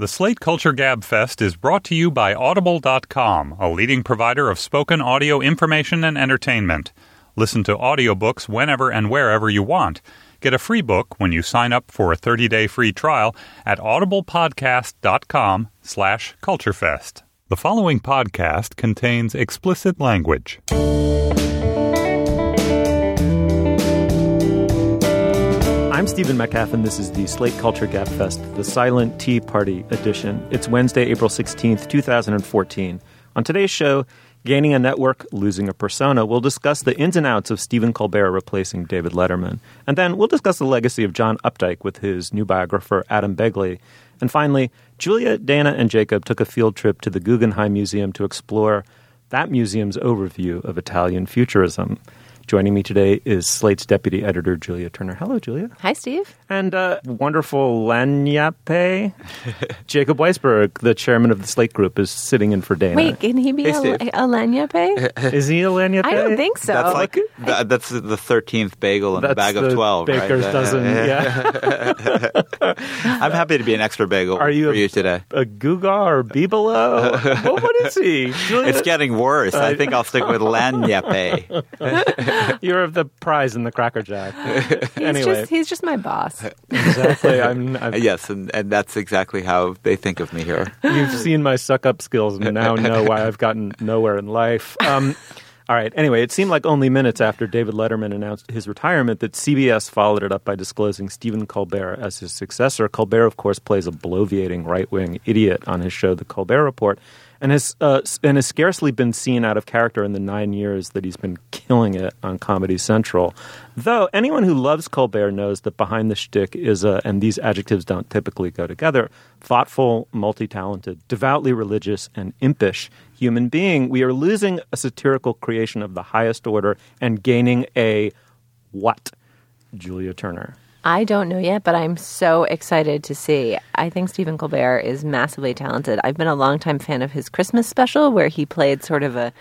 The Slate Culture Gab Fest is brought to you by Audible.com, a leading provider of spoken audio information and entertainment. Listen to audiobooks whenever and wherever you want. Get a free book when you sign up for a 30-day free trial at audiblepodcast.com slash culturefest. The following podcast contains explicit language. I'm Stephen Metcalf, and this is the Slate Culture Gab Fest, the Silent Tea Party edition. It's Wednesday, April 16th, 2014. On today's show, Gaining a Network, Losing a Persona, we'll discuss the ins and outs of Stephen Colbert replacing David Letterman. And then we'll discuss the legacy of John Updike with his new biographer, Adam Begley. And finally, Julia, Dana, and Jacob took a field trip to the Guggenheim Museum to explore that museum's overview of Italian futurism. Joining me today is Slate's deputy editor, Julia Turner. Hello, Julia. Hi, Steve. And uh, wonderful Lagniappe. Eh? Jacob Weisberg, the chairman of the Slate Group, is sitting in for Dana. Wait, can he be Hey, a, Steve. a Lagniappe? Eh? is he a Lagniappe? I don't eh? think so. That's like that, that's the thirteenth bagel in That's the bag the of twelve. baker's right? dozen. Yeah. I'm happy to be an extra bagel Are you for a- you today. a Guga or Bibelo? well, what is he? Julia, It's getting worse. I think I'll stick with Lagniappe. you're of the prize in the Cracker Jack. he's, anyway, just, he's just my boss. exactly. I'm, I've, yes, and, and that's exactly how they think of me here. You've seen my suck up skills and now know why I've gotten nowhere in life. Um, all right. Anyway, it seemed like only minutes after David Letterman announced his retirement that CBS followed it up by disclosing Stephen Colbert as his successor. Colbert, of course, plays a bloviating right wing idiot on his show, The Colbert Report, and has uh, and has scarcely been seen out of character in the nine years that he's been killing it on Comedy Central. Though anyone who loves Colbert knows that behind the shtick is a, and these adjectives don't typically go together, thoughtful, multi-talented, devoutly religious, and impish human being. We are losing a satirical creation of the highest order and gaining a what? Julia Turner. I don't know yet, but I'm so excited to see. I think Stephen Colbert is massively talented. I've been a longtime fan of his Christmas special where he played sort of a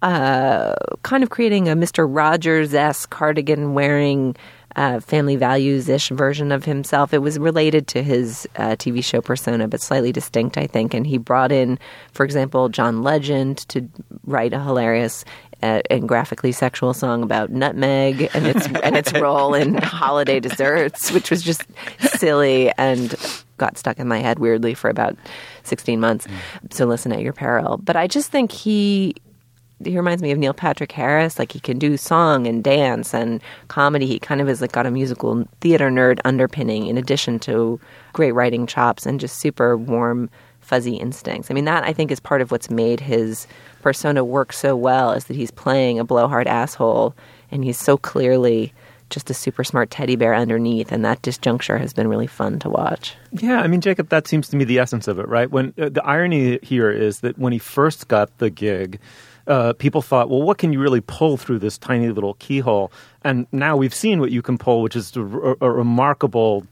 uh, kind of creating a Mr. Rogers esque cardigan wearing uh, family values ish version of himself. It was related to his uh, TV show persona, but slightly distinct, I think. And he brought in, for example, John Legend to write a hilarious uh, and graphically sexual song about nutmeg and its and its role in holiday desserts, which was just silly and got stuck in my head weirdly for about 16 months. So listen at your peril. But I just think he he reminds me of Neil Patrick Harris. Like he can do song and dance and comedy. He kind of is like got a musical theater nerd underpinning in addition to great writing chops and just super warm, fuzzy instincts. I mean, that I think is part of what's made his persona work so well is that he's playing a blowhard asshole and he's so clearly just a super smart teddy bear underneath. And that disjuncture has been really fun to watch. Yeah, I mean, Jacob, that seems to me the essence of it, right? When uh, the irony here is that when he first got the gig, uh, people thought, well, what can you really pull through this tiny little keyhole? And now we've seen what you can pull, which is a, a remarkable,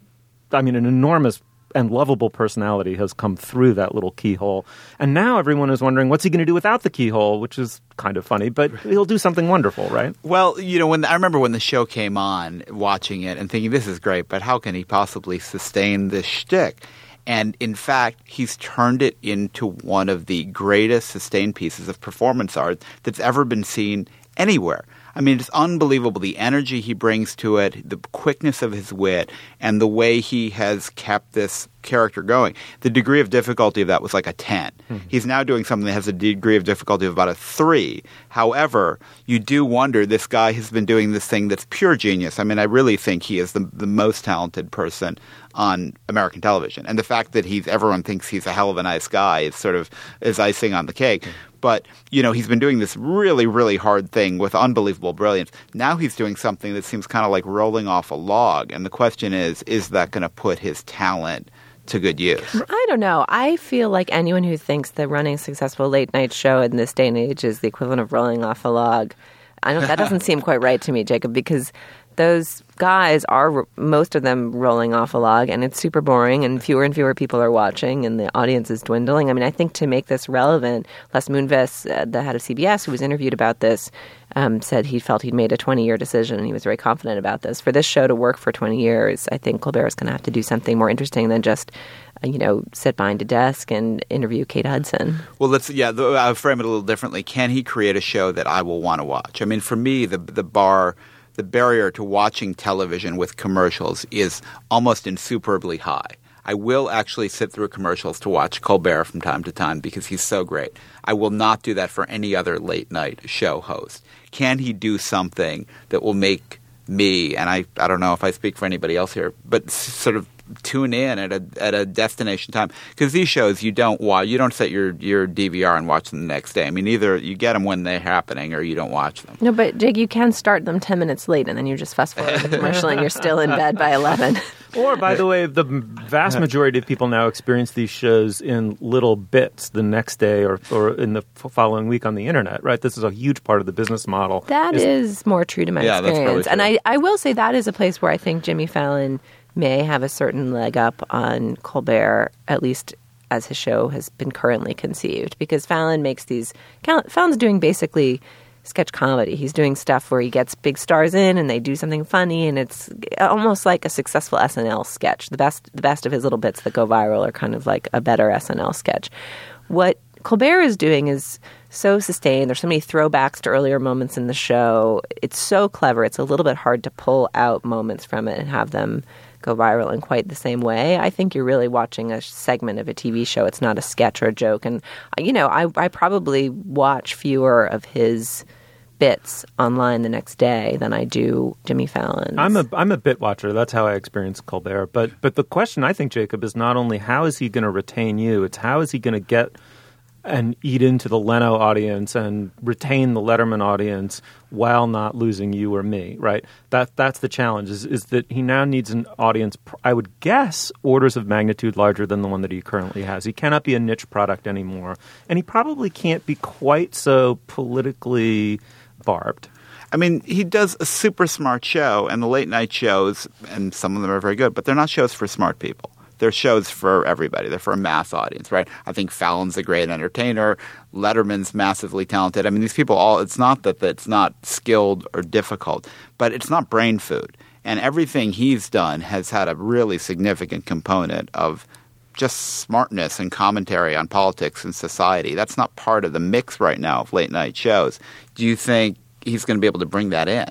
I mean, an enormous and lovable personality has come through that little keyhole. And now everyone is wondering, what's he going to do without the keyhole, which is kind of funny, but he'll do something wonderful, right? Well, you know, when I remember when the show came on, watching it and thinking, this is great, but how can he possibly sustain this shtick? And in fact, he's turned it into one of the greatest sustained pieces of performance art that's ever been seen anywhere. I mean, it's unbelievable the energy he brings to it, the quickness of his wit, and the way he has kept this character going. The degree of difficulty of that was like a 10. Hmm. He's now doing something that has a degree of difficulty of about a 3. However, you do wonder this guy has been doing this thing that's pure genius. I mean, I really think he is the, the most talented person on American television. And the fact that he's everyone thinks he's a hell of a nice guy is sort of is icing on the cake. Hmm. But, you know, he's been doing this really, really hard thing with unbelievable brilliance. Now he's doing something that seems kind of like rolling off a log. And the question is, is that going to put his talent to good use. I don't know. I feel like anyone who thinks that running a successful late night show in this day and age is the equivalent of rolling off a log. I don't. That doesn't seem quite right to me, Jacob, because those guys are most of them rolling off a log and it's super boring and fewer and fewer people are watching and the audience is dwindling. I mean, I think to make this relevant, Les Moonves, uh, the head of CBS, who was interviewed about this, um, said he felt he'd made a 20 year decision and he was very confident about this. For this show to work for 20 years, I think Colbert is going to have to do something more interesting than just uh, you know, sit behind a desk and interview Kate Hudson. Well, let's yeah. I'll frame it a little differently. Can he create a show that I will want to watch? I mean, for me, the the bar the barrier to watching television with commercials is almost insuperably high. I will actually sit through commercials to watch Colbert from time to time because he's so great. I will not do that for any other late night show host. Can he do something that will make me, and I, I don't know if I speak for anybody else here, but sort of tune in at a at a destination time because these shows you don't watch you don't set your your DVR and watch them the next day. I mean, either you get them when they're happening or you don't watch them. No, but Jake, you can start them ten minutes late and then you just fast forward the commercial and you're still in bed by eleven. Or, by the way, the vast majority of people now experience these shows in little bits the next day or, or in the following week on the internet, right? This is a huge part of the business model. That is, is more true to my yeah, experience. And I, I will say that is a place where I think Jimmy Fallon may have a certain leg up on Colbert, at least as his show has been currently conceived, because Fallon makes these. Fallon's doing basically sketch comedy. He's doing stuff where he gets big stars in and they do something funny, and it's almost like a successful SNL sketch. The best, the best of his little bits that go viral are kind of like a better SNL sketch. What Colbert is doing is so sustained. There's so many throwbacks to earlier moments in the show. It's so clever. It's a little bit hard to pull out moments from it and have them go viral in quite the same way. I think you're really watching a segment of a TV show. It's not a sketch or a joke. And, uh, you know, I, I probably watch fewer of his bits online the next day than I do Jimmy Fallon. I'm a I'm a bit watcher. That's how I experience Colbert. But but the question I think Jacob is not only how is he going to retain you, it's how is he going to get and eat into the Leno audience and retain the Letterman audience while not losing you or me, right? That that's the challenge is is that he now needs an audience I would guess orders of magnitude larger than the one that he currently has. He cannot be a niche product anymore, and he probably can't be quite so politically barbed. I mean, he does a super smart show, and the late night shows, and some of them are very good, but they're not shows for smart people they're shows for everybody. They're for a mass audience, right? I think Fallon's a great entertainer. Letterman's massively talented. I mean, these people all, it's not that it's not skilled or difficult, but it's not brain food. And everything he's done has had a really significant component of just smartness and commentary on politics and society. That's not part of the mix right now of late night shows. Do you think he's going to be able to bring that in?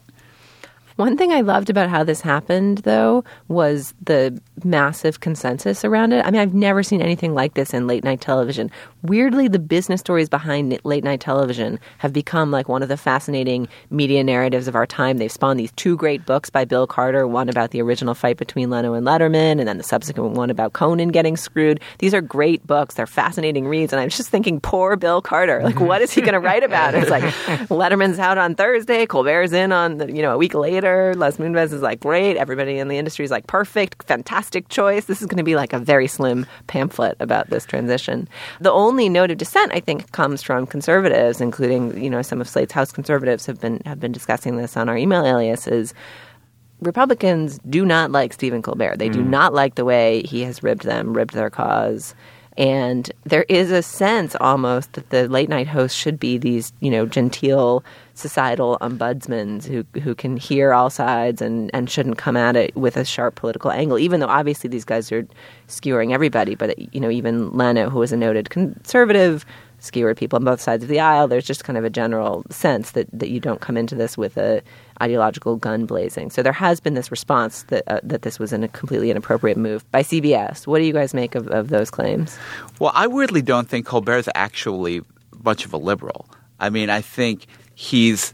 One thing I loved about how this happened, though, was the massive consensus around it. I mean, I've never seen anything like this in late night television. Weirdly, the business stories behind late night television have become like one of the fascinating media narratives of our time. They've spawned these two great books by Bill Carter one about the original fight between Leno and Letterman, and then the subsequent one about Conan getting screwed. These are great books. They're fascinating reads. And I was just thinking, poor Bill Carter. Like, what is he going to write about? It's like Letterman's out on Thursday, Colbert's in on, you know, a week later later. Les Moonves is like, great. Everybody in the industry is like, perfect, fantastic choice. This is going to be like a very slim pamphlet about this transition. The only note of dissent, I think, comes from conservatives, including, you know, some of Slate's House conservatives have been have been discussing this on our email alias. Is Republicans do not like Stephen Colbert. They mm. do not like the way he has ribbed them, ribbed their cause. And there is a sense almost that the late night hosts should be these, you know, genteel societal ombudsmen who who can hear all sides and, and shouldn't come at it with a sharp political angle, even though obviously these guys are skewering everybody. But you know, even Leno, who is a noted conservative, skewered people on both sides of the aisle. There's just kind of a general sense that, that you don't come into this with a ideological gun blazing. So there has been this response that uh, that this was a completely inappropriate move by CBS. What do you guys make of, of those claims? Well, I weirdly don't think Colbert's actually much of a liberal. I mean, I think he's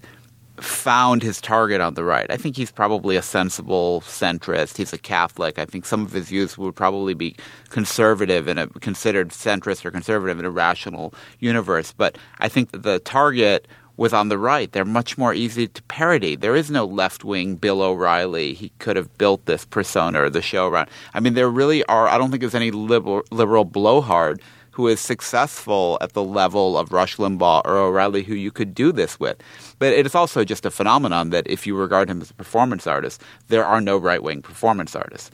found his target on the right. I think he's probably a sensible centrist. He's a Catholic. I think some of his views would probably be conservative and considered centrist or conservative in a rational universe. But I think the target was on the right. They're much more easy to parody. There is no left wing Bill O'Reilly. He could have built this persona or the show around. I mean, there really are. I don't think there's any liberal, liberal blowhard who is successful at the level of Rush Limbaugh or O'Reilly who you could do this with. But it is also just a phenomenon that if you regard him as a performance artist, there are no right wing performance artists.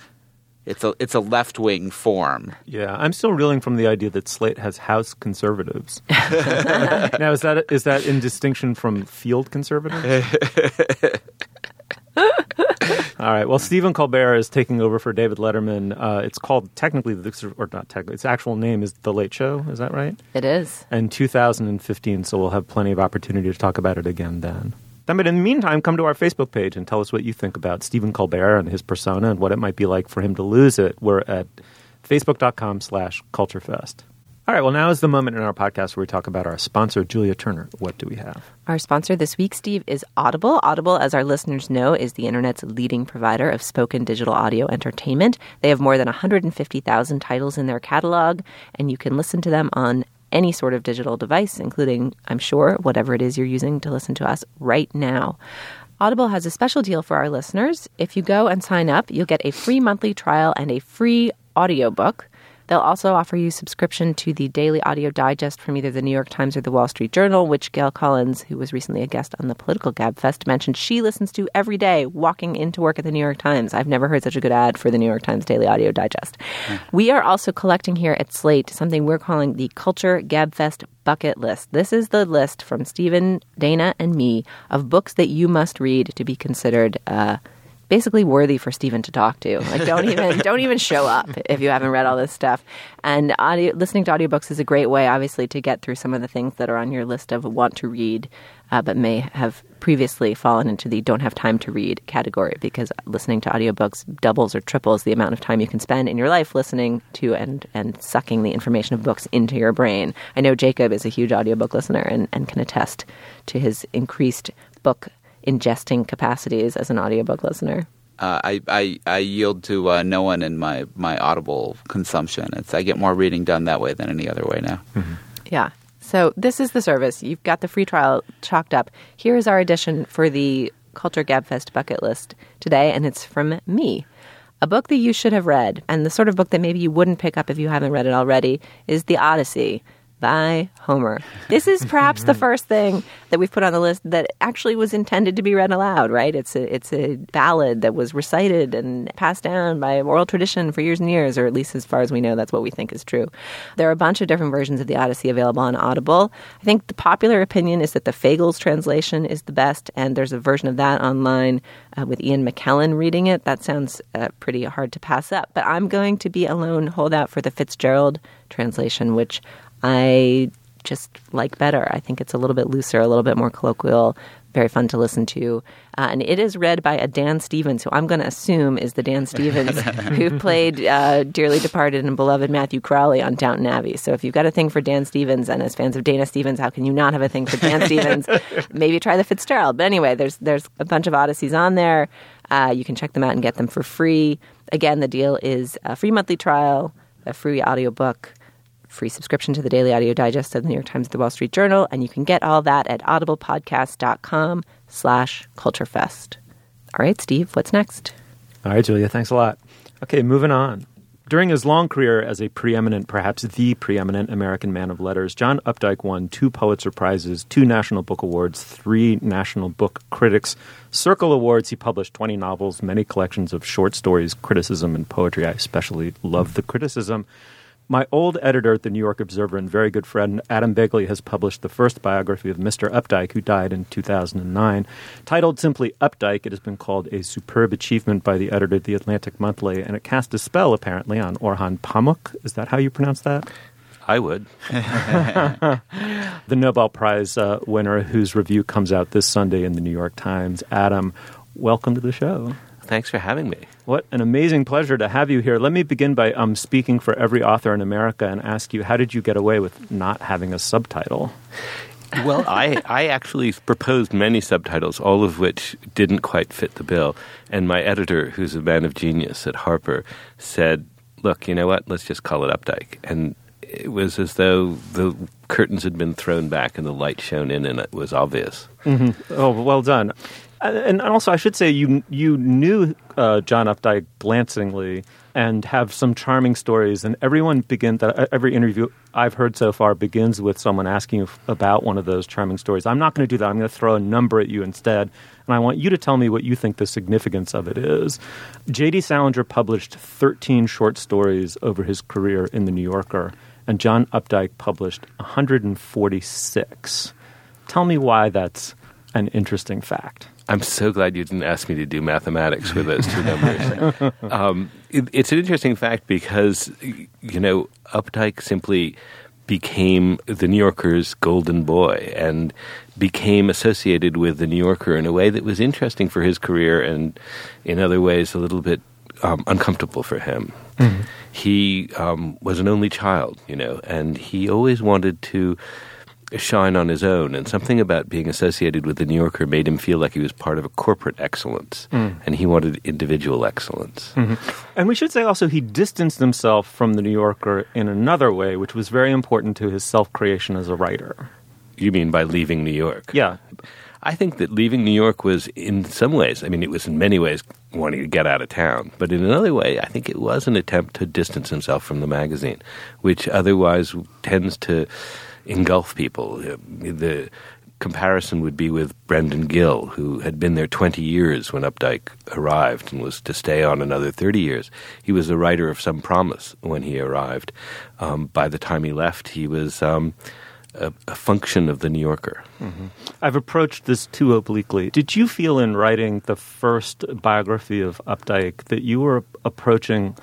It's a it's a left wing form. Yeah, I'm still reeling from the idea that Slate has House conservatives. now, is that is that in distinction from field conservatives? All right. Well, Stephen Colbert is taking over for David Letterman. Uh, it's called technically, the, or not technically, its actual name is The Late Show. Is that right? It is. And 2015, so we'll have plenty of opportunity to talk about it again then. But in the meantime, come to our Facebook page and tell us what you think about Stephen Colbert and his persona and what it might be like for him to lose it. We're at facebook.com slash culturefest. All right, well, now is the moment in our podcast where we talk about our sponsor, Julia Turner. What do we have? Our sponsor this week, Steve, is Audible. Audible, as our listeners know, is the internet's leading provider of spoken digital audio entertainment. They have more than 150,000 titles in their catalog, and you can listen to them on any sort of digital device, including, I'm sure, whatever it is you're using to listen to us right now. Audible has a special deal for our listeners. If you go and sign up, you'll get a free monthly trial and a free audiobook. They'll also offer you subscription to the daily audio digest from either the New York Times or the Wall Street Journal, which Gail Collins, who was recently a guest on the Political Gab Fest, mentioned she listens to every day walking into work at the New York Times. I've never heard such a good ad for the New York Times Daily Audio Digest. Mm. We are also collecting here at Slate something we're calling the Culture Gab Fest bucket list. This is the list from Stephen, Dana, and me of books that you must read to be considered. Uh, basically worthy for Stephen to talk to. Like don't even don't even show up if you haven't read all this stuff. And audio, listening to audiobooks is a great way, obviously, to get through some of the things that are on your list of want to read, uh, but may have previously fallen into the don't have time to read category because listening to audiobooks doubles or triples the amount of time you can spend in your life listening to and and sucking the information of books into your brain. I know Jacob is a huge audiobook listener and, and can attest to his increased book ingesting capacities as an audiobook listener? Uh, I, I, I yield to uh, no one in my, my Audible consumption. It's I get more reading done that way than any other way now. Mm-hmm. Yeah. So this is the service. You've got the free trial chalked up. Here is our edition for the Culture Gabfest bucket list today, and it's from me. A book that you should have read, and the sort of book that maybe you wouldn't pick up if you haven't read it already, is The Odyssey by Homer. This is perhaps the first thing that we've put on the list that actually was intended to be read aloud, right? It's a it's a ballad that was recited and passed down by oral tradition for years and years, or at least as far as we know, that's what we think is true. There are a bunch of different versions of the Odyssey available on Audible. I think the popular opinion is that the Fagles translation is the best, and there's a version of that online uh, with Ian McKellen reading it. That sounds uh, pretty hard to pass up. But I'm going to be a lone holdout for the Fitzgerald translation, which I just like better. I think it's a little bit looser, a little bit more colloquial, very fun to listen to. Uh, and it is read by a Dan Stevens, who I'm going to assume is the Dan Stevens who played uh, dearly departed and beloved Matthew Crawley on Downton Abbey. So if you've got a thing for Dan Stevens, and as fans of Dana Stevens, how can you not have a thing for Dan Stevens? Maybe try the Fitzgerald. But anyway, there's there's a bunch of Odysseys on there. Uh, you can check them out and get them for free. Again, the deal is a free monthly trial, a free audiobook free subscription to the Daily Audio Digest of the New York Times, the Wall Street Journal, and you can get all that at audiblepodcast.com slash culturefest. All right, Steve, what's next? All right, Julia, thanks a lot. Okay, moving on. During his long career as a preeminent, perhaps the preeminent American man of letters, John Updike won two Pulitzer Prizes, two National Book Awards, three National Book Critics Circle Awards. He published 20 novels, many collections of short stories, criticism, and poetry. I especially love the criticism. My old editor at the New York Observer and very good friend Adam Begley has published the first biography of Mr. Updike, who died in 2009. Titled simply Updike, it has been called a superb achievement by the editor of the Atlantic Monthly, and it cast a spell, apparently, on Orhan Pamuk. Is that how you pronounce that? I would. the Nobel Prize uh, winner, whose review comes out this Sunday in the New York Times. Adam, welcome to the show. Thanks for having me. What an amazing pleasure to have you here. Let me begin by um, speaking for every author in America and ask you, how did you get away with not having a subtitle? well, I, I actually proposed many subtitles, all of which didn't quite fit the bill. And my editor, who's a man of genius at Harper, said, look, you know what? Let's just call it Updike. And it was as though the curtains had been thrown back and the light shone in, and it was obvious. Oh, well done. Uh, And also, I should say you you knew uh, John Updike glancingly and have some charming stories. And everyone begin that every interview I've heard so far begins with someone asking you about one of those charming stories. I'm not going to do that. I'm going to throw a number at you instead, and I want you to tell me what you think the significance of it is. J.D. Salinger published 13 short stories over his career in the New Yorker, and John Updike published 146. Tell me why that's an interesting fact. I'm so glad you didn't ask me to do mathematics with those two numbers. um, it, it's an interesting fact because, you know, Updike simply became the New Yorker's golden boy and became associated with the New Yorker in a way that was interesting for his career and in other ways a little bit um, uncomfortable for him. He um, was an only child, you know, and he always wanted to shine on his own. And something about being associated with the New Yorker made him feel like he was part of a corporate excellence, mm. and he wanted individual excellence. Mm-hmm. And we should say also he distanced himself from the New Yorker in another way, which was very important to his self creation as a writer. You mean by leaving New York? Yeah. I think that leaving New York was, in some ways, I mean, it was in many ways wanting to get out of town. But in another way, I think it was an attempt to distance himself from the magazine, which otherwise tends to engulf people. Uh, The comparison would be with Brendan Gill, who had been there 20 years when Updike arrived and was to stay on another 30 years. He was a writer of some promise when he arrived. Um, by the time he left, he was um, a, a function of the New Yorker. I've approached this too obliquely. Did you feel in writing the first biography of Updike that you were approaching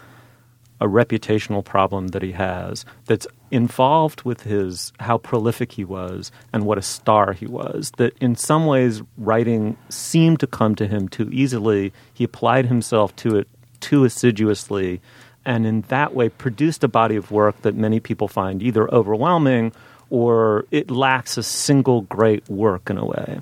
a reputational problem that he has that's involved with his how prolific he was and what a star he was that in some ways writing seemed to come to him too easily. He applied himself to it too assiduously and in that way produced a body of work that many people find either overwhelming or it lacks a single great work in a way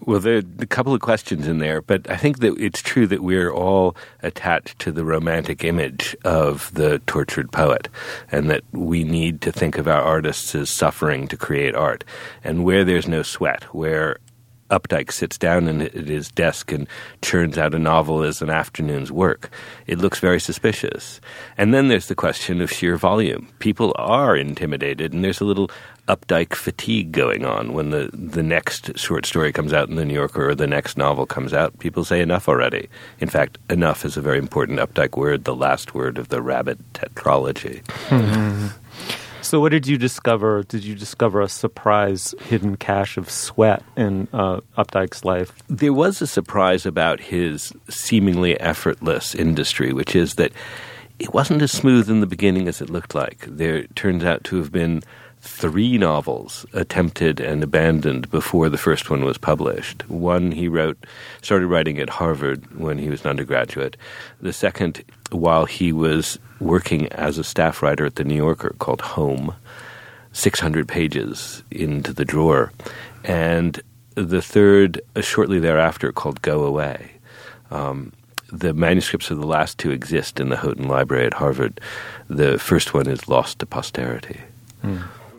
Well, there are a couple of questions in there, but I think that it's true that we're all attached to the romantic image of the tortured poet, and that we need to think of our artists as suffering to create art. And where there's no sweat, where Updike sits down at his desk and churns out a novel as an afternoon's work. It looks very suspicious. And then there's the question of sheer volume. People are intimidated, and there's a little Updike fatigue going on when the, the next short story comes out in the New Yorker or the next novel comes out. People say enough already. In fact, enough is a very important Updike word, the last word of the rabbit tetralogy. Mm-hmm. So, what did you discover? Did you discover a surprise hidden cache of sweat in uh, Updike's life? there was a surprise about his seemingly effortless industry, which is that it wasn't as smooth in the beginning as it looked like. There turns out to have been three novels attempted and abandoned before the first one was published. One he wrote, started writing at Harvard when he was an undergraduate. The second, while he was working as a staff writer at the New Yorker, called Home. 600 pages into the drawer. And the third, shortly thereafter, called Go Away. Um, the manuscripts of the last two exist in the Houghton Library at Harvard. The first one is lost to posterity.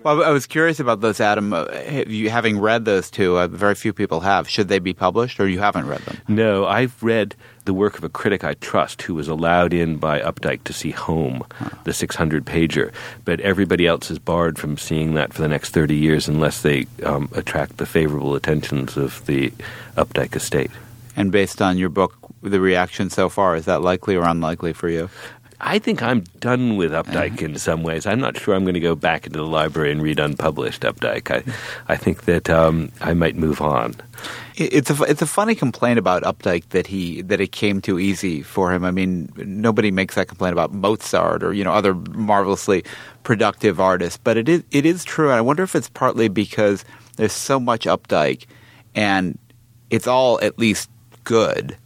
Well, I was curious about those, Adam. Uh, you having read those two, uh, very few people have. Should they be published, or you haven't read them? No, I've read the work of a critic I trust who was allowed in by Updike to see Home, the 600 pager, but everybody else is barred from seeing that for the next 30 years unless they um, attract the favorable attentions of the Updike estate. And based on your book, the reaction so far is that likely or unlikely for you? I think I'm done with Updike in some ways. I'm not sure I'm going to go back into the library and read unpublished Updike. I, I think that um, I might move on. It's a it's a funny complaint about Updike that he that it came too easy for him. I mean, nobody makes that complaint about Mozart or you know other marvelously productive artists, but it is it is true. And I wonder if it's partly because there's so much Updike, and it's all at least good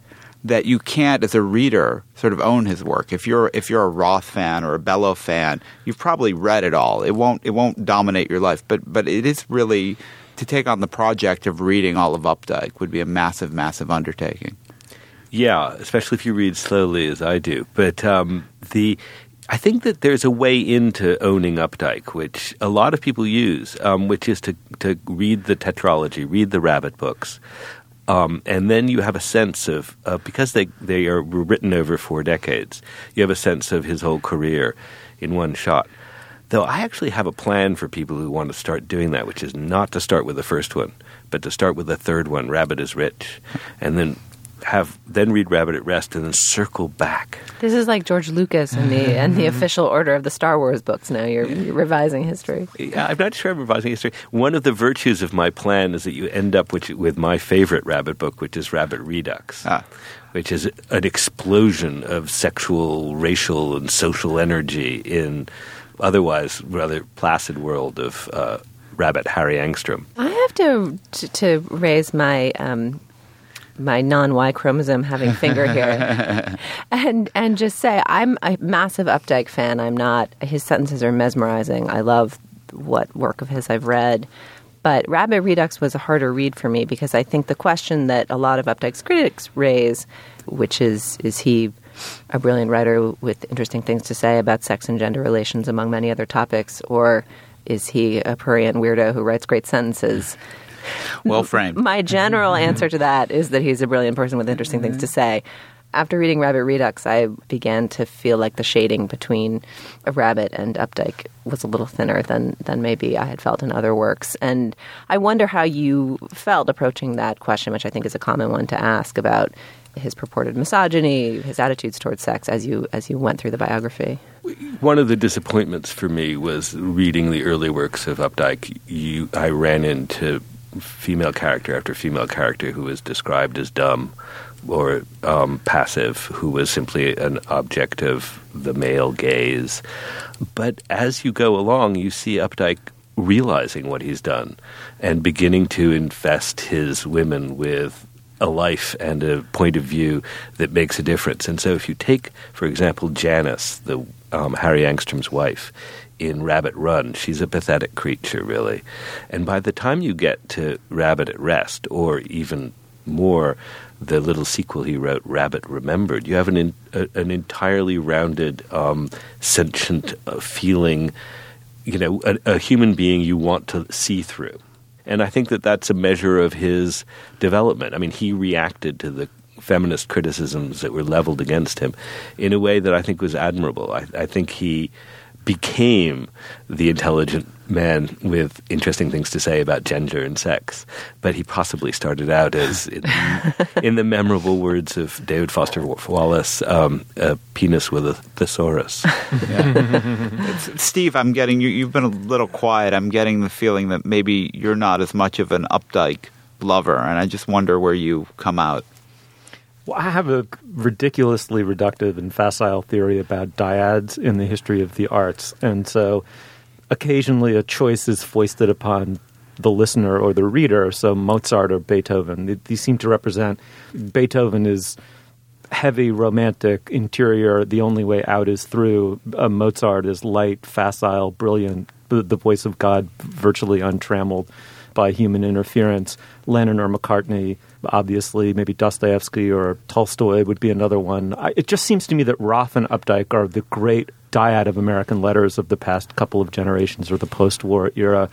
that you can't, as a reader, sort of own his work. If you're if you're a Roth fan or a Bellow fan, you've probably read it all. It won't it won't dominate your life, but but it is really to take on the project of reading all of Updike would be a massive, massive undertaking. Yeah, especially if you read slowly as I do. But um, the I think that there's a way into owning Updike, which a lot of people use, um, which is to, to read the tetralogy, read the rabbit books. Um, and then you have a sense of, uh, because they, they are written over four decades, you have a sense of his whole career in one shot. Though I actually have a plan for people who want to start doing that, which is not to start with the first one, but to start with the third one, Rabbit is Rich, and then have then read Rabbit at Rest and then circle back. This is like George Lucas and the and the official order of the Star Wars books. Now you're, you're revising history. Yeah, I'm not sure I'm revising history. One of the virtues of my plan is that you end up with, with my favorite Rabbit book, which is Rabbit Redux. Ah. Which is an explosion of sexual, racial, and social energy in otherwise rather placid world of uh, Rabbit Harry Angstrom. I have to to, to raise my um, my non Y chromosome having finger here, and and just say I'm a massive Updike fan. I'm not. His sentences are mesmerizing. I love what work of his I've read. But Rabbit Redux was a harder read for me because I think the question that a lot of Updike's critics raise, which is is he a brilliant writer with interesting things to say about sex and gender relations, among many other topics, or is he a prurient weirdo who writes great sentences? Well framed. My general mm-hmm. answer to that is that he's a brilliant person with interesting things to say. After reading Rabbit Redux, I began to feel like the shading between a Rabbit and Updike was a little thinner than, than maybe I had felt in other works. And I wonder how you felt approaching that question, which I think is a common one to ask about his purported misogyny, his attitudes towards sex as you as you went through the biography. One of the disappointments for me was reading the early works of Updike. You, I ran into female character after female character who was described as dumb or um, passive, who was simply an object of the male gaze. But as you go along, you see Updike realizing what he's done and beginning to infest his women with a life and a point of view that makes a difference. And so, if you take, for example, Janice, the um, Harry Angstrom's wife, in Rabbit Run, she's a pathetic creature, really. And by the time you get to Rabbit at Rest, or even more, the little sequel he wrote, Rabbit Remembered, you have an in, a, an entirely rounded, um, sentient uh, feeling. You know, a, a human being you want to see through. And I think that that's a measure of his development. I mean, he reacted to the feminist criticisms that were leveled against him in a way that I think was admirable. I, I think he became the intelligent man with interesting things to say about gender and sex. But he possibly started out as, in, in the memorable words of David Foster Wallace, um, a penis with a thesaurus. Steve, I'm getting you. You've been a little quiet. I'm getting the feeling that maybe you're not as much of an Updike lover, and I just wonder where you come out. Well, I have a ridiculously reductive and facile theory about dyads in the history of the arts. And so occasionally a choice is foisted upon the listener or the reader. So Mozart or Beethoven, these seem to represent Beethoven is heavy, romantic, interior. The only way out is through. Uh, Mozart is light, facile, brilliant, the, the voice of God, virtually untrammeled by human interference. Lennon or McCartney obviously, maybe Dostoevsky or Tolstoy would be another one. I, it just seems to me that Roth and Updike are the great dyad of American letters of the past couple of generations or the post-war era.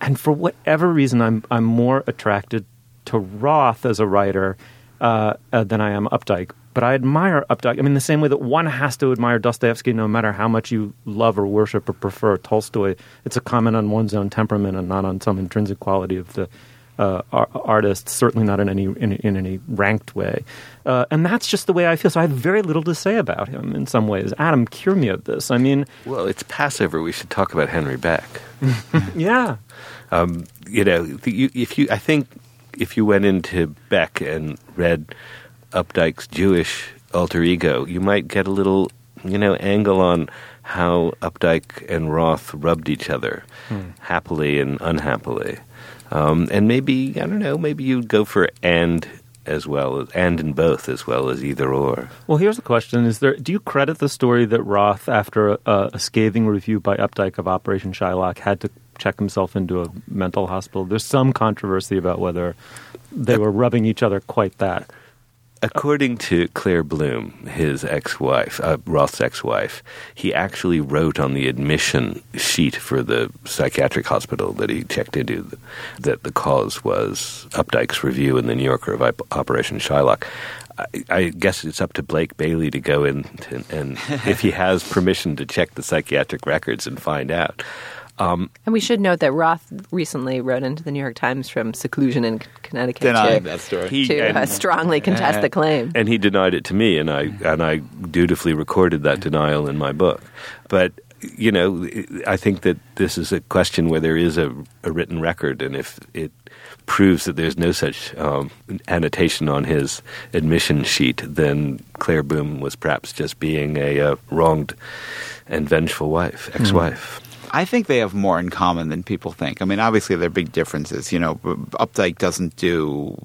And for whatever reason, I'm I'm more attracted to Roth as a writer uh, uh, than I am Updike. But I admire Updike. I mean, the same way that one has to admire Dostoevsky, no matter how much you love or worship or prefer Tolstoy. It's a comment on one's own temperament and not on some intrinsic quality of the uh, artist, certainly not in any in, in any ranked way. Uh, and that's just the way I feel. So I have very little to say about him in some ways. Adam, cure me of this. I mean, well, it's Passover. We should talk about Henry Bech. yeah, um, you know, if you, I think if you went into Bech and read Updike's Jewish alter ego, you might get a little, you know, angle on how Updike and Roth rubbed each other, hmm. happily and unhappily. Um, and maybe I don't know. Maybe you'd go for and as well as and in both as well as either or. Well, here's the question: Is there? Do you credit the story that Roth, after a, a scathing review by Updike of Operation Shylock, had to check himself into a mental hospital? There's some controversy about whether they were rubbing each other quite that. According to Claire Bloom, his ex-wife, uh, Roth's ex-wife, he actually wrote on the admission sheet for the psychiatric hospital that he checked into that the cause was Updike's review in the New Yorker of Operation Shylock. I, I guess it's up to Blake Bailey to go in to, and if he has permission to check the psychiatric records and find out. Um, and we should note that Roth recently wrote into the New York Times from seclusion in Connecticut Denied that story. He, to uh, strongly contest the claim. And he denied it to me, and I and I dutifully recorded that denial in my book. But you know, I think that this is a question where there is a, a written record, and if it proves that there's no such um, annotation on his admission sheet, then Claire Bloom was perhaps just being a uh, wronged and vengeful wife, ex-wife. Mm. I think they have more in common than people think. I mean, obviously there are big differences. You know, Updike doesn't do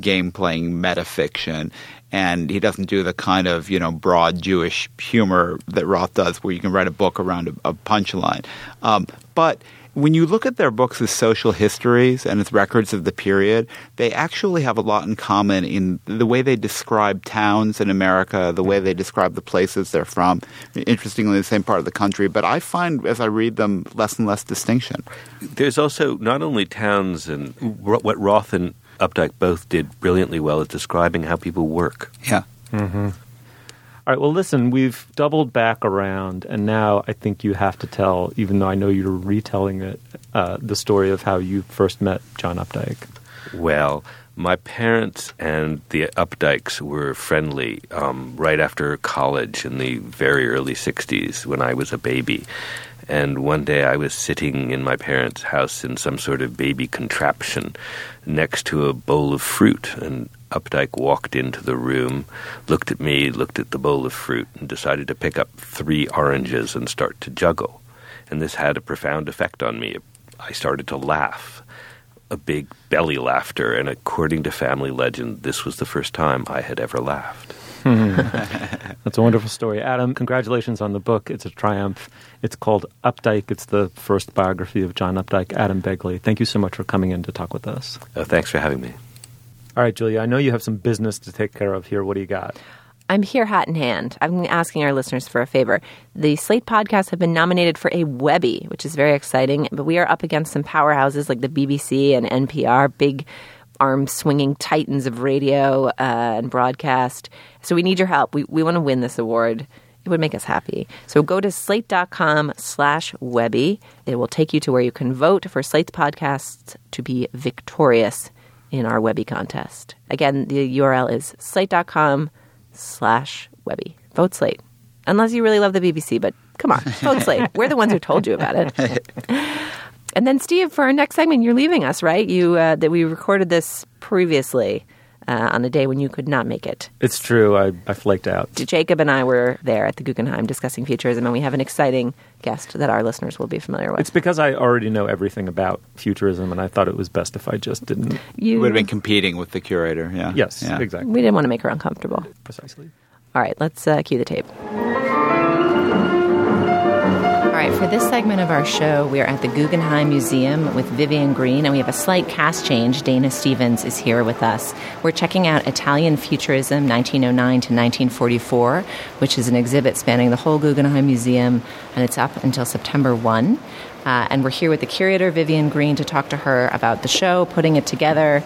game playing metafiction and he doesn't do the kind of you know broad Jewish humor that Roth does, where you can write a book around a, a punchline. Um, but when you look at their books as social histories and as records of the period, they actually have a lot in common in the way they describe towns in America, the way they describe the places they're from. Interestingly, the same part of the country, but I find as I read them less and less distinction. There's also not only towns and what Roth and Updike both did brilliantly well at describing how people work. Yeah. Mm-hmm. All right, well, listen, we've doubled back around, and now I think you have to tell, even though I know you're retelling it, uh, the story of how you first met John Updike. Well, my parents and the Updikes were friendly um, right after college in the very early 60s when I was a baby. And one day I was sitting in my parents' house in some sort of baby contraption next to a bowl of fruit. And Updike walked into the room, looked at me, looked at the bowl of fruit, and decided to pick up three oranges and start to juggle. And this had a profound effect on me. I started to laugh, a big belly laughter. And according to family legend, this was the first time I had ever laughed. That's a wonderful story. Adam, congratulations on the book. It's a triumph. It's called Updike. It's the first biography of John Updike. Adam Begley, thank you so much for coming in to talk with us. Uh, thanks for having me. All right, Julia, I know you have some business to take care of here. What do you got? I'm here hat in hand. I'm asking our listeners for a favor. The Slate podcasts have been nominated for a Webby, which is very exciting, but we are up against some powerhouses like the BBC and NPR, big arm swinging titans of radio uh, and broadcast. So we need your help. We, we want to win this award. It would make us happy. So go to slate.com slash Webby. It will take you to where you can vote for Slate's podcasts to be victorious in our Webby contest. Again, the URL is slate.com slash Webby. Vote Slate. Unless you really love the BBC, but come on, vote Slate. We're the ones who told you about it. And then, Steve, for our next segment, you're leaving us, right? You uh, that we recorded this previously uh, on a day when you could not make it. It's true. I, I flaked out. Jacob and I were there at the Guggenheim discussing futurism, and we have an exciting guest that our listeners will be familiar with. It's because I already know everything about futurism, and I thought it was best if I just didn't. You would have been competing with the curator. Yeah. Yes. Yeah. Exactly. We didn't want to make her uncomfortable. Precisely. All right. Let's uh, cue the tape. For this segment of our show, we are at the Guggenheim Museum with Vivien Greene, and we have a slight cast change. Dana Stevens is here with us. We're checking out Italian Futurism 1909 to 1944, which is an exhibit spanning the whole Guggenheim Museum, and it's up until September 1. Uh, and we're here with the curator, Vivien Greene, to talk to her about the show, putting it together,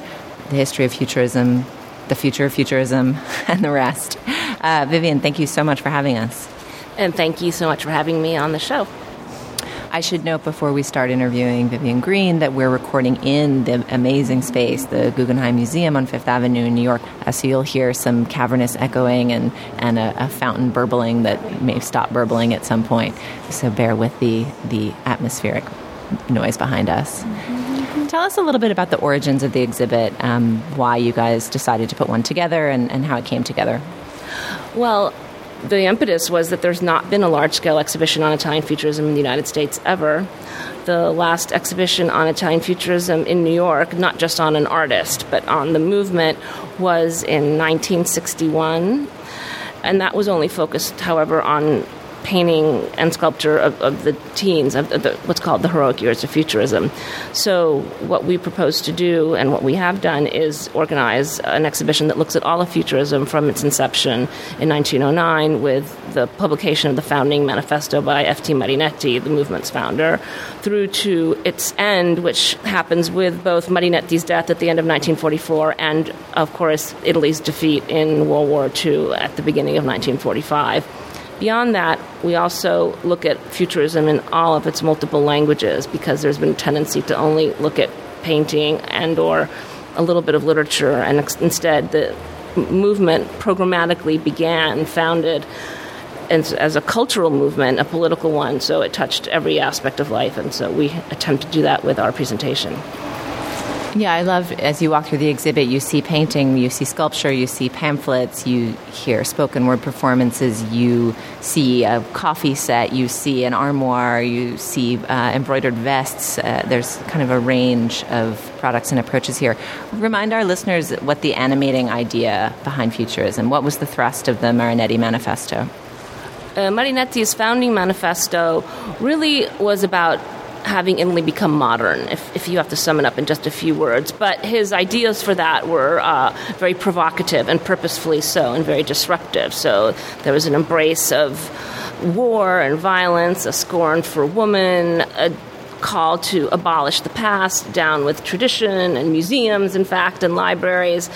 the history of futurism, the future of futurism, and the rest. Uh, Vivien, thank you so much for having us. And thank you so much for having me on the show. I should note before we start interviewing Vivien Greene that we're recording in the amazing space, the Guggenheim Museum on Fifth Avenue in New York. Uh, so you'll hear some cavernous echoing and, and a, a, fountain burbling that may stop burbling at some point. So bear with the, the atmospheric noise behind us. Mm-hmm. Tell us a little bit about the origins of the exhibit, um, why you guys decided to put one together, and, and how it came together. Well, the impetus was that there's not been a large scale exhibition on Italian futurism in the United States ever. The last exhibition on Italian futurism in New York, not just on an artist, but on the movement, was in 1961. And that was only focused, however, on painting and sculpture of, of the teens, of the, what's called the heroic years of futurism. So, what we propose to do and what we have done is organize an exhibition that looks at all of futurism from its inception in 1909 with the publication of the founding manifesto by F.T. Marinetti, the movement's founder, through to its end, which happens with both Marinetti's death at the end of 1944 and, of course, Italy's defeat in World War II at the beginning of 1945. Beyond that, we also look at futurism in all of its multiple languages because there's been a tendency to only look at painting and or a little bit of literature and ex- instead the movement programmatically began founded as, as, a cultural movement, a political one, so it touched every aspect of life, and so we attempt to do that with our presentation. Yeah, I love as you walk through the exhibit, you see painting, you see sculpture, you see pamphlets, you hear spoken word performances, you see a coffee set, you see an armoire, you see uh, embroidered vests. Uh, there's kind of a range of products and approaches here. Remind our listeners what the animating idea behind futurism. What was the thrust of the Marinetti Manifesto? Uh, Marinetti's founding manifesto really was about having Italy become modern, if, if you have to sum it up in just a few words. But his ideas for that were uh, very provocative and purposefully so, and very disruptive. So there was an embrace of war and violence, a scorn for woman, a call to abolish the past, down with tradition and museums, in fact, and libraries.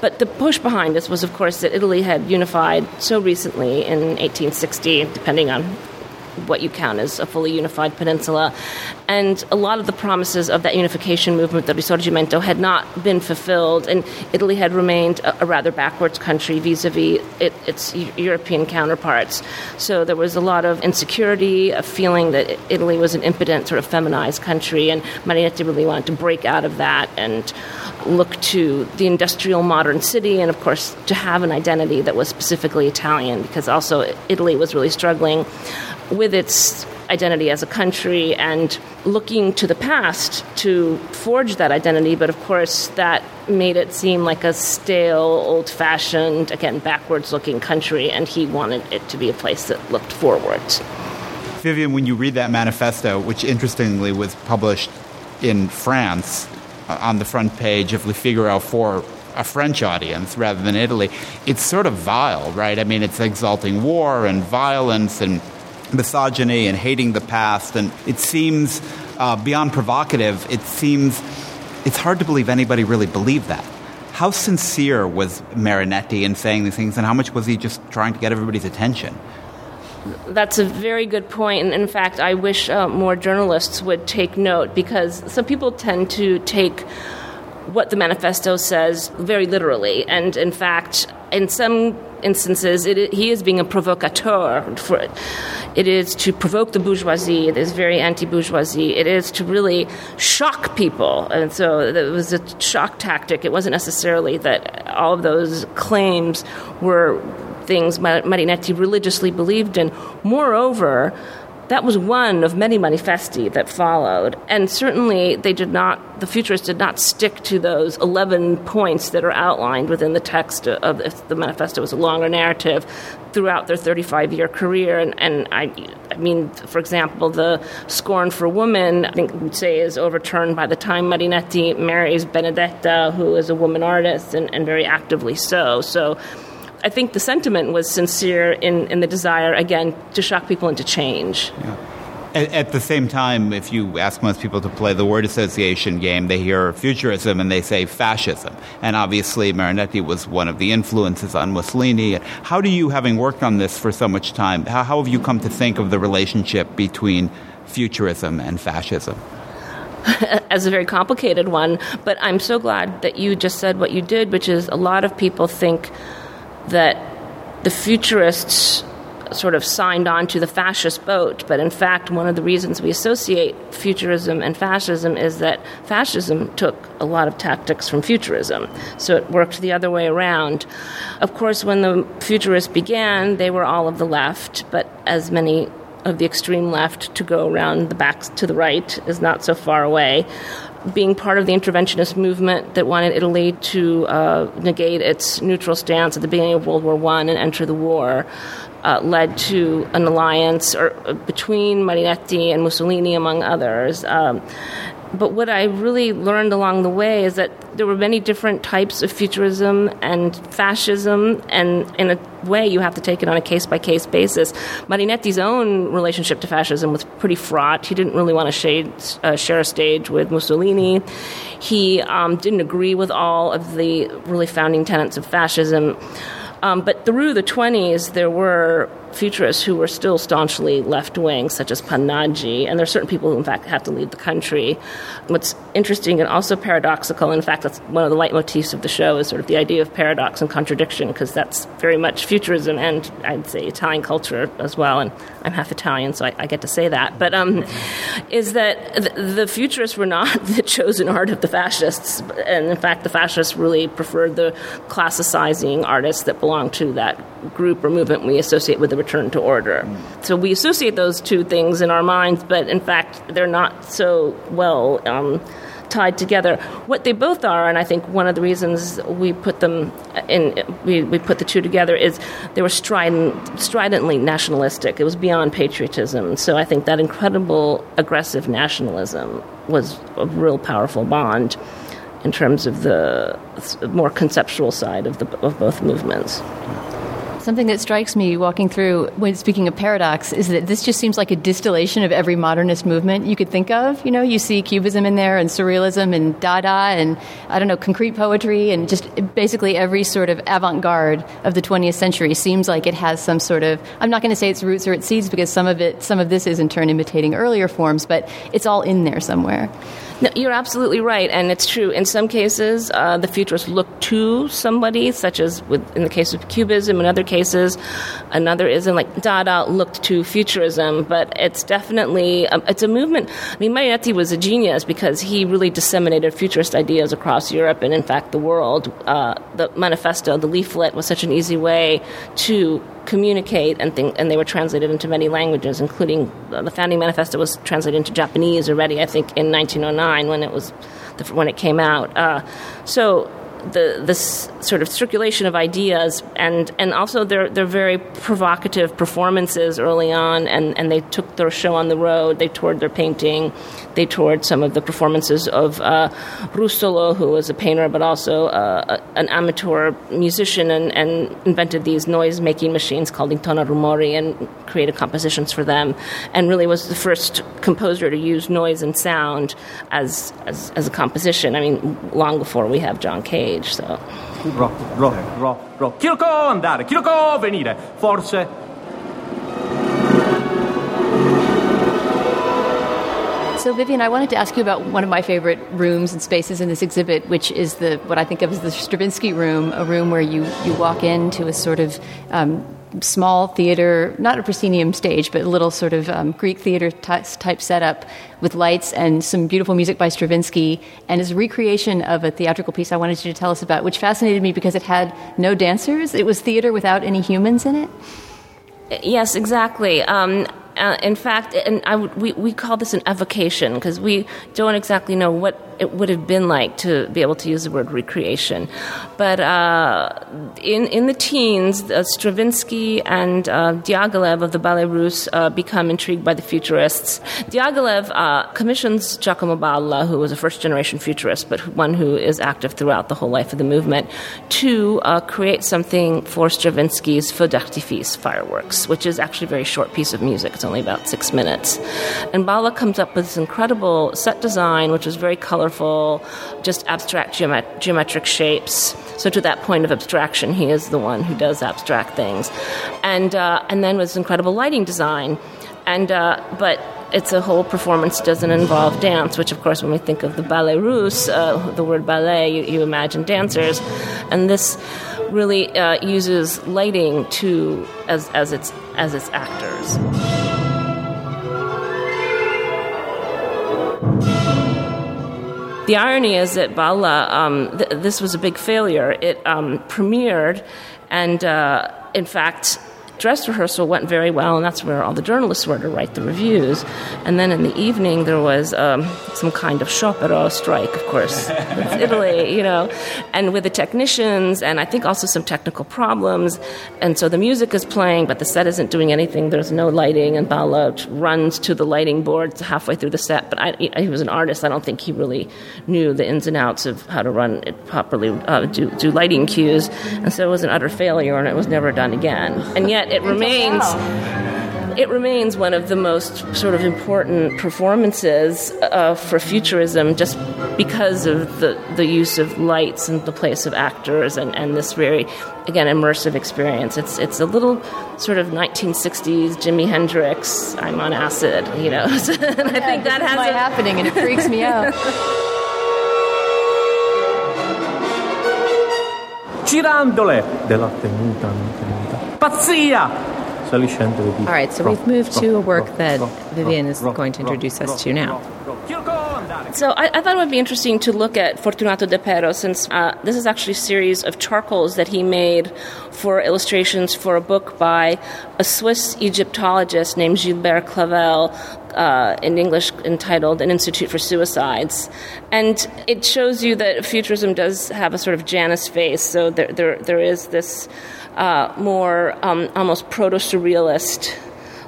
But the push behind this was, of course, that Italy had unified so recently in 1860, depending on what you count as a fully unified peninsula. And a lot of the promises of that unification movement, the Risorgimento, had not been fulfilled, and Italy had remained a, a rather backwards country vis a vis its European counterparts. So there was a lot of insecurity, a feeling that Italy was an impotent, sort of feminized country, and Marinetti really wanted to break out of that and look to the industrial modern city, and of course, to have an identity that was specifically Italian, because also Italy was really struggling with its identity as a country and looking to the past to forge that identity, but of course, that made it seem like a stale, old fashioned, again, backwards looking country, and he wanted it to be a place that looked forward. Vivien, when you read that manifesto, which interestingly was published in France on the front page of Le Figaro for a French audience rather than Italy, it's sort of vile, right? I mean, it's exalting war and violence and misogyny and hating the past. And it seems uh, beyond provocative, it seems it's hard to believe anybody really believed that. How sincere was Marinetti in saying these things, and how much was he just trying to get everybody's attention? That's a very good point, and in fact, I wish uh, more journalists would take note because some people tend to take what the manifesto says very literally, and in fact, in some instances, it, he is being a provocateur for it. It is to provoke the bourgeoisie. It is very anti-bourgeoisie. It is to really shock people, and so it was a shock tactic. It wasn't necessarily that all of those claims were things Marinetti religiously believed in. Moreover, that was one of many manifesti that followed. And certainly they did not, the futurists did not stick to those 11 points that are outlined within the text of the manifesto. Was a longer narrative throughout their 35 year career. And, and I, I mean, for example, the scorn for women, I think we'd say, is overturned by the time Marinetti marries Benedetta, who is a woman artist and, and very actively so. So I think the sentiment was sincere in, in the desire, again, to shock people into change. Yeah. At, at, the same time, if you ask most people to play the word association game, they hear futurism and they say fascism. And obviously, Marinetti was one of the influences on Mussolini. How do you, having worked on this for so much time, how, how have you come to think of the relationship between futurism and fascism? as a very complicated one, but I'm so glad that you just said what you did, which is a lot of people think that the futurists sort of signed on to the fascist boat, but in fact, one of the reasons we associate futurism and fascism is that fascism took a lot of tactics from futurism, so it worked the other way around. Of course, when the futurists began, they were all of the left, but as many of the extreme left to go around the back to the right is not so far away. Being part of the interventionist movement that wanted Italy to uh, negate its neutral stance at the beginning of World War One and enter the war. Uh, led to an alliance or, uh, between Marinetti and Mussolini, among others. Um, but what I really learned along the way is that there were many different types of futurism and fascism, and in a way, you have to take it on a case by case basis. Marinetti's own relationship to fascism was pretty fraught. He didn't really want to shade, uh, share a stage with Mussolini. He um, didn't agree with all of the really founding tenets of fascism. Um, but through the 20s, there were futurists who were still staunchly left wing, such as Pannaggi, and there are certain people who, in fact, have to leave the country. What's interesting and also paradoxical, in fact, that's one of the leitmotifs of the show, is sort of the idea of paradox and contradiction, because that's very much futurism and I'd say Italian culture as well. And I'm half Italian, so I, I get to say that. But um, is that the, the futurists were not the chosen art of the fascists, and in fact, the fascists really preferred the classicizing artists that belonged to that group or movement we associate with the return to order. Mm. So we associate those two things in our minds, but in fact, they're not so well. Um, tied together. What they both are, and I think one of the reasons we put them in, we, we put the two together is they were strident, stridently nationalistic. It was beyond patriotism. So I think that incredible aggressive nationalism was a real powerful bond in terms of the more conceptual side of, the, of both movements. Something that strikes me walking through when speaking of paradox is that this just seems like a distillation of every modernist movement you could think of. You know, you see cubism in there and surrealism and dada and I don't know, concrete poetry and just basically every sort of avant-garde of the 20th century seems like it has some sort of I'm not going to say its roots or its seeds because some of it some of this is in turn imitating earlier forms, but it's all in there somewhere. No, you're absolutely right, and it's true. In some cases, uh, the futurists look to somebody, such as with, in the case of Cubism. In other cases, another ism like Dada looked to futurism. But it's definitely um, it's a movement. I mean, Marinetti was a genius because he really disseminated futurist ideas across Europe and, in fact, the world. Uh, the manifesto, the leaflet, was such an easy way to communicate and think, and they were translated into many languages, including uh, the founding manifesto was translated into Japanese already, I think, in 1909 when it was when it came out. Uh, so the this sort of circulation of ideas and and also they're they're very provocative performances early on and and they took their show on the road they toured their painting they toured some of the performances of uh, who was a painter but also uh, an amateur musician and, and invented these noise making machines called Intonarumori and created compositions for them and really was the first composer to use noise and sound as as, as a composition I mean long before we have John Cage. So. Chirco andare, Chirco venire. Forse. So, Vivien, I wanted to ask you about one of my favorite rooms and spaces in this exhibit, which is the what I think of as the Stravinsky room, a room where you, you walk into a sort of um, small theater, not a proscenium stage, but a little sort of um, Greek theater t- type setup with lights and some beautiful music by Stravinsky, and is a recreation of a theatrical piece I wanted you to tell us about, which fascinated me because it had no dancers. It was theater without any humans in it. Yes, exactly. Um, uh, in fact, and I, we, we call this an evocation because we don't exactly know what it would have been like to be able to use the word recreation. But uh, in, in the teens, uh, Stravinsky and uh, Diaghilev of the Ballet Russe uh, become intrigued by the futurists. Diaghilev uh, commissions Giacomo Balla, who was a first generation futurist, but one who is active throughout the whole life of the movement, to create something for Stravinsky's Feu d'artifice fireworks, which is actually a very short piece of music. It's only about six minutes. And Balla comes up with this incredible set design, which is very colorful just abstract geomet- geometric shapes. So to that point of abstraction, he is the one who does abstract things, and uh, and then with incredible lighting design, and uh, but it's a whole performance doesn't involve dance, which of course when we think of the ballet russe, uh, the word ballet, you, you, imagine dancers, and this really uh, uses lighting to as as its as its actors. The irony is that Balla, um, th- this was a big failure. It um, premiered, and uh, in fact, dress rehearsal went very well, and that's where all the journalists were to write the reviews. And then in the evening, there was um, some kind of sciopero strike, of course. it's Italy, you know, and with the technicians, and I think also some technical problems. And so the music is playing, but the set isn't doing anything. There's no lighting, and Balla runs to the lighting board halfway through the set. But I, he was an artist. I don't think he really knew the ins and outs of how to run it properly, uh, do, do lighting cues. And so it was an utter failure, and it was never done again. And yet it remains it remains one of the most sort of important performances uh, for futurism just because of the, the use of lights and the place of actors and, and this very, again, immersive experience. It's, it's a little sort of 1960s Jimi Hendrix, I'm on acid, you know. and I yeah, think that has a, happening and it freaks me out. Girandole della tenuta, tenuta. Pazzia! All right, so we've moved to a work that Vivien is going to introduce us to now. So I, I, thought it would be interesting to look at Fortunato Depero since uh, this is actually a series of charcoals that he made for illustrations for a book by a Swiss Egyptologist named Gilbert Clavel, uh, in English entitled An Institute for Suicides. And it shows you that futurism does have a sort of Janus face, so there, there, there is this uh, more um, almost proto surrealist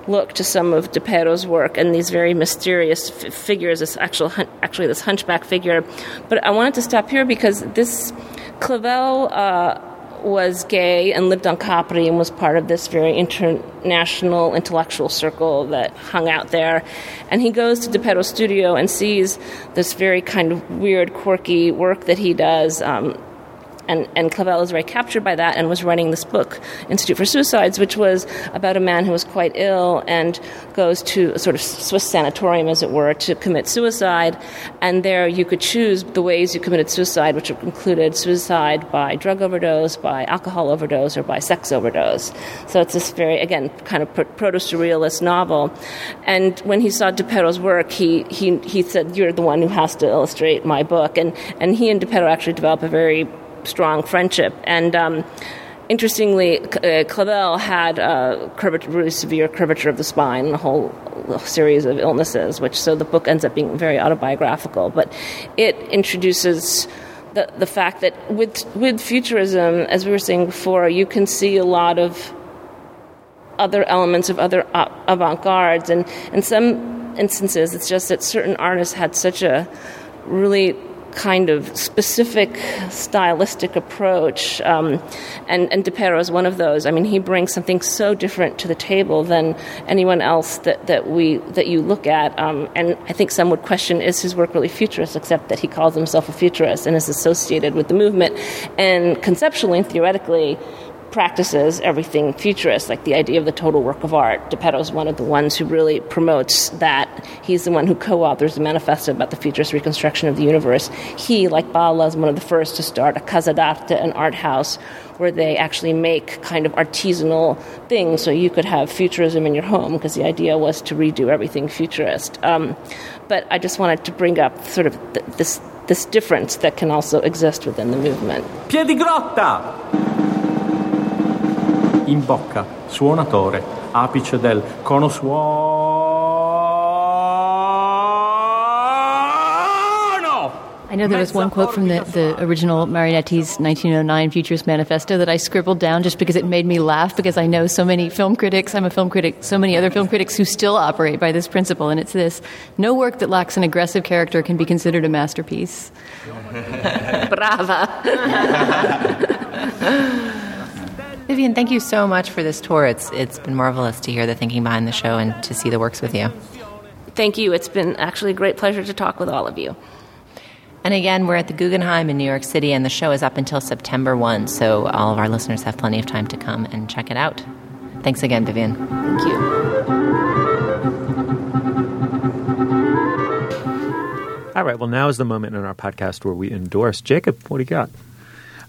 look to some of Depero's work and these very mysterious f- figures, this actual hun- actually this hunchback figure. But I wanted to stop here because this Clavel uh, was gay and lived on Capri and was part of this very international intellectual circle that hung out there. And he goes to Depero's studio and sees this very kind of weird, quirky work that he does. Um, and, and Clavel is very captured by that and was writing this book, Institute for Suicides, which was about a man who was quite ill and goes to a sort of Swiss sanatorium, as it were, to commit suicide. And there you could choose the ways you committed suicide, which included suicide by drug overdose, by alcohol overdose, or by sex overdose. So it's this very, again, kind of proto surrealist novel. And when he saw Depero's work, he, he, he said, You're the one who has to illustrate my book. And, and he and Depero actually developed a very strong friendship. And um, interestingly, uh, Clavel had a curvature, really severe curvature of the spine, a whole series of illnesses, which so the book ends up being very autobiographical. But it introduces the, the fact that with, with futurism, as we were saying before, you can see a lot of other elements of other avant gardes. And in some instances, it's just that certain artists had such a really kind of specific stylistic approach. Um, and, and Depero is one of those. I mean, he brings something so different to the table than anyone else that, that, we, that you look at. Um, and I think some would question is his work really futurist, except that he calls himself a futurist and is associated with the movement. And conceptually and theoretically, practices everything futurist, like the idea of the total work of art. Depero is one of the ones who really promotes that. He's the one who co authors the manifesto about the futurist reconstruction of the universe. He, like Balla, is one of the first to start a casa d'arte, an art house, where they actually make kind of artisanal things so you could have futurism in your home, because the idea was to redo everything futurist. Um, but I just wanted to bring up sort of th- this, this difference that can also exist within the movement. Piedigrotta! In bocca, suonatore, apice del cono suono. I know there was one quote from the, the original Marinetti's 1909 Futurist Manifesto that I scribbled down just because it made me laugh because I know so many film critics, I'm a film critic, so many other film critics who still operate by this principle, and it's this no work that lacks an aggressive character can be considered a masterpiece. Brava. Vivien, thank you so much for this tour. It's it's been marvelous to hear the thinking behind the show and to see the works with you. Thank you. It's been actually a great pleasure to talk with all of you. And again, we're at the Guggenheim in New York City, and the show is up until September 1, so all of our listeners have plenty of time to come and check it out. Thanks again, Vivien. Thank you. All right, well, now is the moment in our podcast where we endorse. Jacob, what do you got?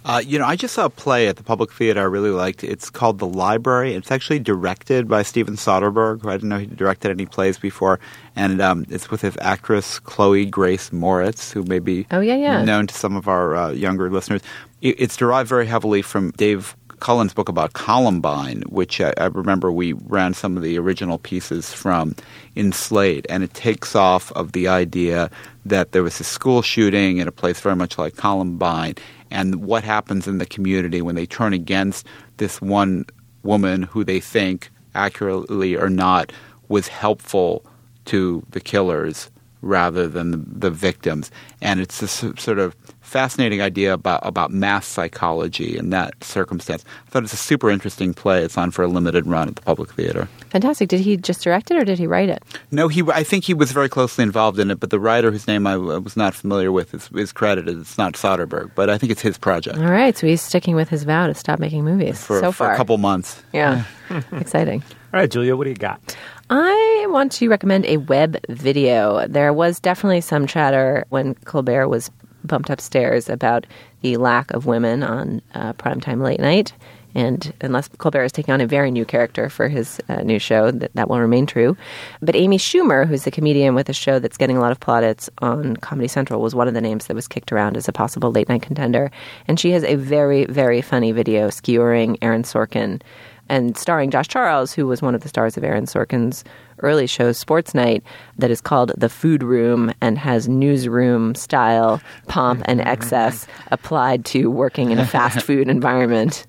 Uh, you know, I just saw a play at the Public Theater I really liked. It's called The Library. It's actually directed by Steven Soderbergh, who I didn't know he directed any plays before. And um, it's with his actress Chloe Grace Moretz, who may be oh, yeah, yeah. known to some of our uh, younger listeners. It's derived very heavily from Dave Cullen's book about Columbine, which I, I, remember we ran some of the original pieces from in Slate, and it takes off of the idea that there was a school shooting in a place very much like Columbine, and what happens in the community when they turn against this one woman who they think, accurately or not, was helpful to the killers rather than the, the victims. And it's this sort of fascinating idea about, about mass psychology in that circumstance. I thought it's a super interesting play. It's on for a limited run at the Public Theater. Fantastic. Did he just direct it or did he write it? No, he. I think he was very closely involved in it, but the writer whose name I was not familiar with is, is credited. It's not Soderbergh, but I think it's his project. All right, so he's sticking with his vow to stop making movies for, so for far. a couple months. Yeah, exciting. All right, Julia, what do you got? I want to recommend a web video. There was definitely some chatter when Colbert was bumped upstairs about the lack of women on uh, primetime late night. And unless Colbert is taking on a very new character for his uh, new show, that, that will remain true. But Amy Schumer, who's a comedian with a show that's getting a lot of plaudits on Comedy Central, was one of the names that was kicked around as a possible late night contender. And she has a very, very funny video skewering Aaron Sorkin and starring Josh Charles, who was one of the stars of Aaron Sorkin's early show, Sports Night, that is called The Food Room and has newsroom style pomp and excess applied to working in a fast food environment.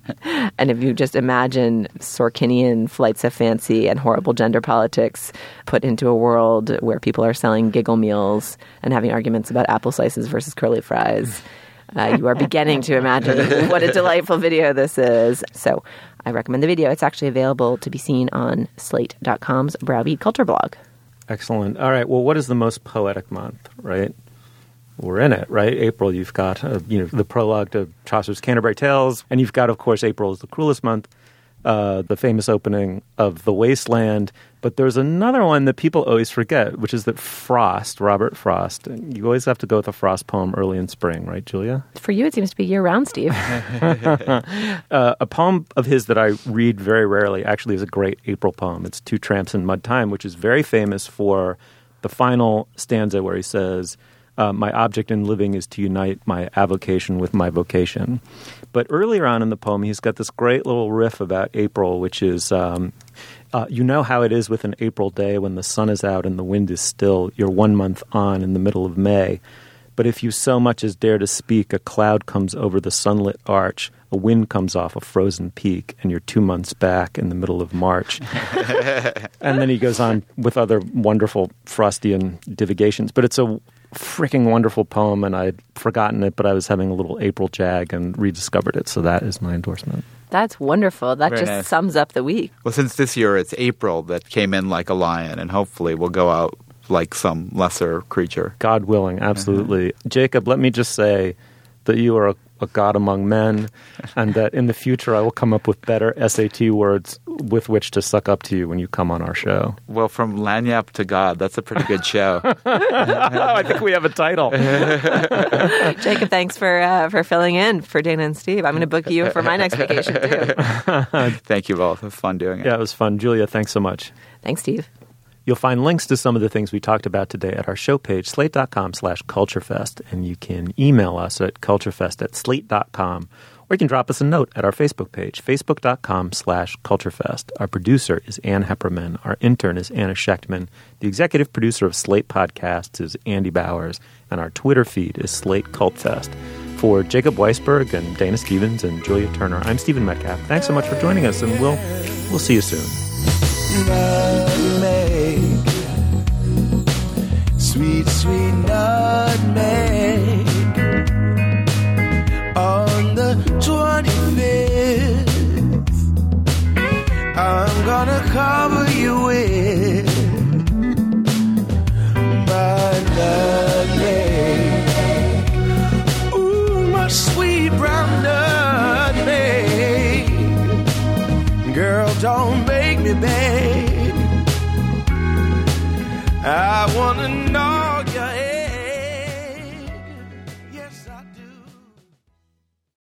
And if you just imagine Sorkinian flights of fancy and horrible gender politics put into a world where people are selling giggle meals and having arguments about apple slices versus curly fries. Uh, you are beginning to imagine what a delightful video this is. So I recommend the video. It's actually available to be seen on slate.com's Browbeat Culture blog. Excellent. All right. Well, what is the most poetic month, right? We're in it, right? April, you've got uh, you know the prologue to Chaucer's Canterbury Tales, and you've got, of course, April is the cruelest month uh, the famous opening of The Wasteland. But there's another one that people always forget, which is that Frost, Robert Frost, you always have to go with a Frost poem early in spring, right, Julia? For you, it seems to be year round, Steve. uh, a poem of his that I read very rarely actually is a great April poem. It's Two Tramps in Mud Time, which is very famous for the final stanza where he says, uh, my object in living is to unite my avocation with my vocation. But earlier on in the poem, he's got this great little riff about April, which is um, uh, you know how it is with an April day when the sun is out and the wind is still. You're one month on in the middle of May. But if you so much as dare to speak, a cloud comes over the sunlit arch, a wind comes off a frozen peak, and you're two months back in the middle of March. and then he goes on with other wonderful Frostian divagations. But it's a freaking wonderful poem, and I'd forgotten it, but I was having a little April jag and rediscovered it. So that is my endorsement. That's wonderful. That Very just nice. sums up the week. Well, since this year it's April that came in like a lion, and hopefully we'll go out like some lesser creature. God willing, absolutely. Mm-hmm. Jacob, let me just say that you are a a God among men, and that in the future I will come up with better SAT words with which to suck up to you when you come on our show. Well, from Lagniappe to God, that's a pretty good show. I think we have a title. Jacob, thanks for uh, for filling in for Dana and Steve. I'm going to book you for my next vacation too. Thank you both. It was fun doing it. Yeah, it was fun. Julia, thanks so much. Thanks, Steve. You'll find links to some of the things we talked about today at our show page, slate.com slash culturefest. And you can email us at culturefest at slate.com. Or you can drop us a note at our Facebook page, facebook.com slash culturefest. Our producer is Ann Hepperman. Our intern is Anna Shechtman. The executive producer of Slate Podcasts is Andy Bowers. And our Twitter feed is Slate Cultfest. For Jacob Weisberg and Dana Stevens and Julia Turner, I'm Stephen Metcalf. Thanks so much for joining us, and we'll, we'll see you soon sweet, sweet nutmeg. On the 25th, I'm gonna cover you with my nutmeg. Ooh, my sweet brown nutmeg. Girl, don't make me beg. I wanna know